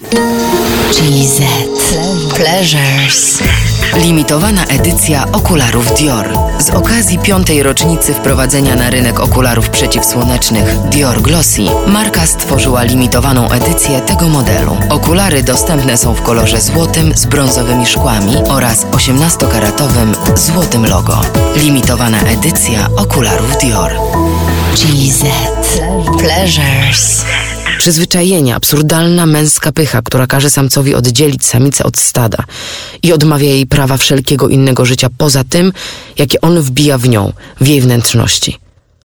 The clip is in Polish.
GZ Pleasures Limitowana edycja okularów Dior. Z okazji piątej rocznicy wprowadzenia na rynek okularów przeciwsłonecznych Dior Glossy, marka stworzyła limitowaną edycję tego modelu. Okulary dostępne są w kolorze złotym z brązowymi szkłami oraz 18-karatowym złotym logo. Limitowana edycja okularów Dior. GZ Pleasures Przyzwyczajenie, absurdalna męska pycha, która każe samcowi oddzielić samicę od stada i odmawia jej prawa wszelkiego innego życia poza tym, jakie on wbija w nią, w jej wnętrzności.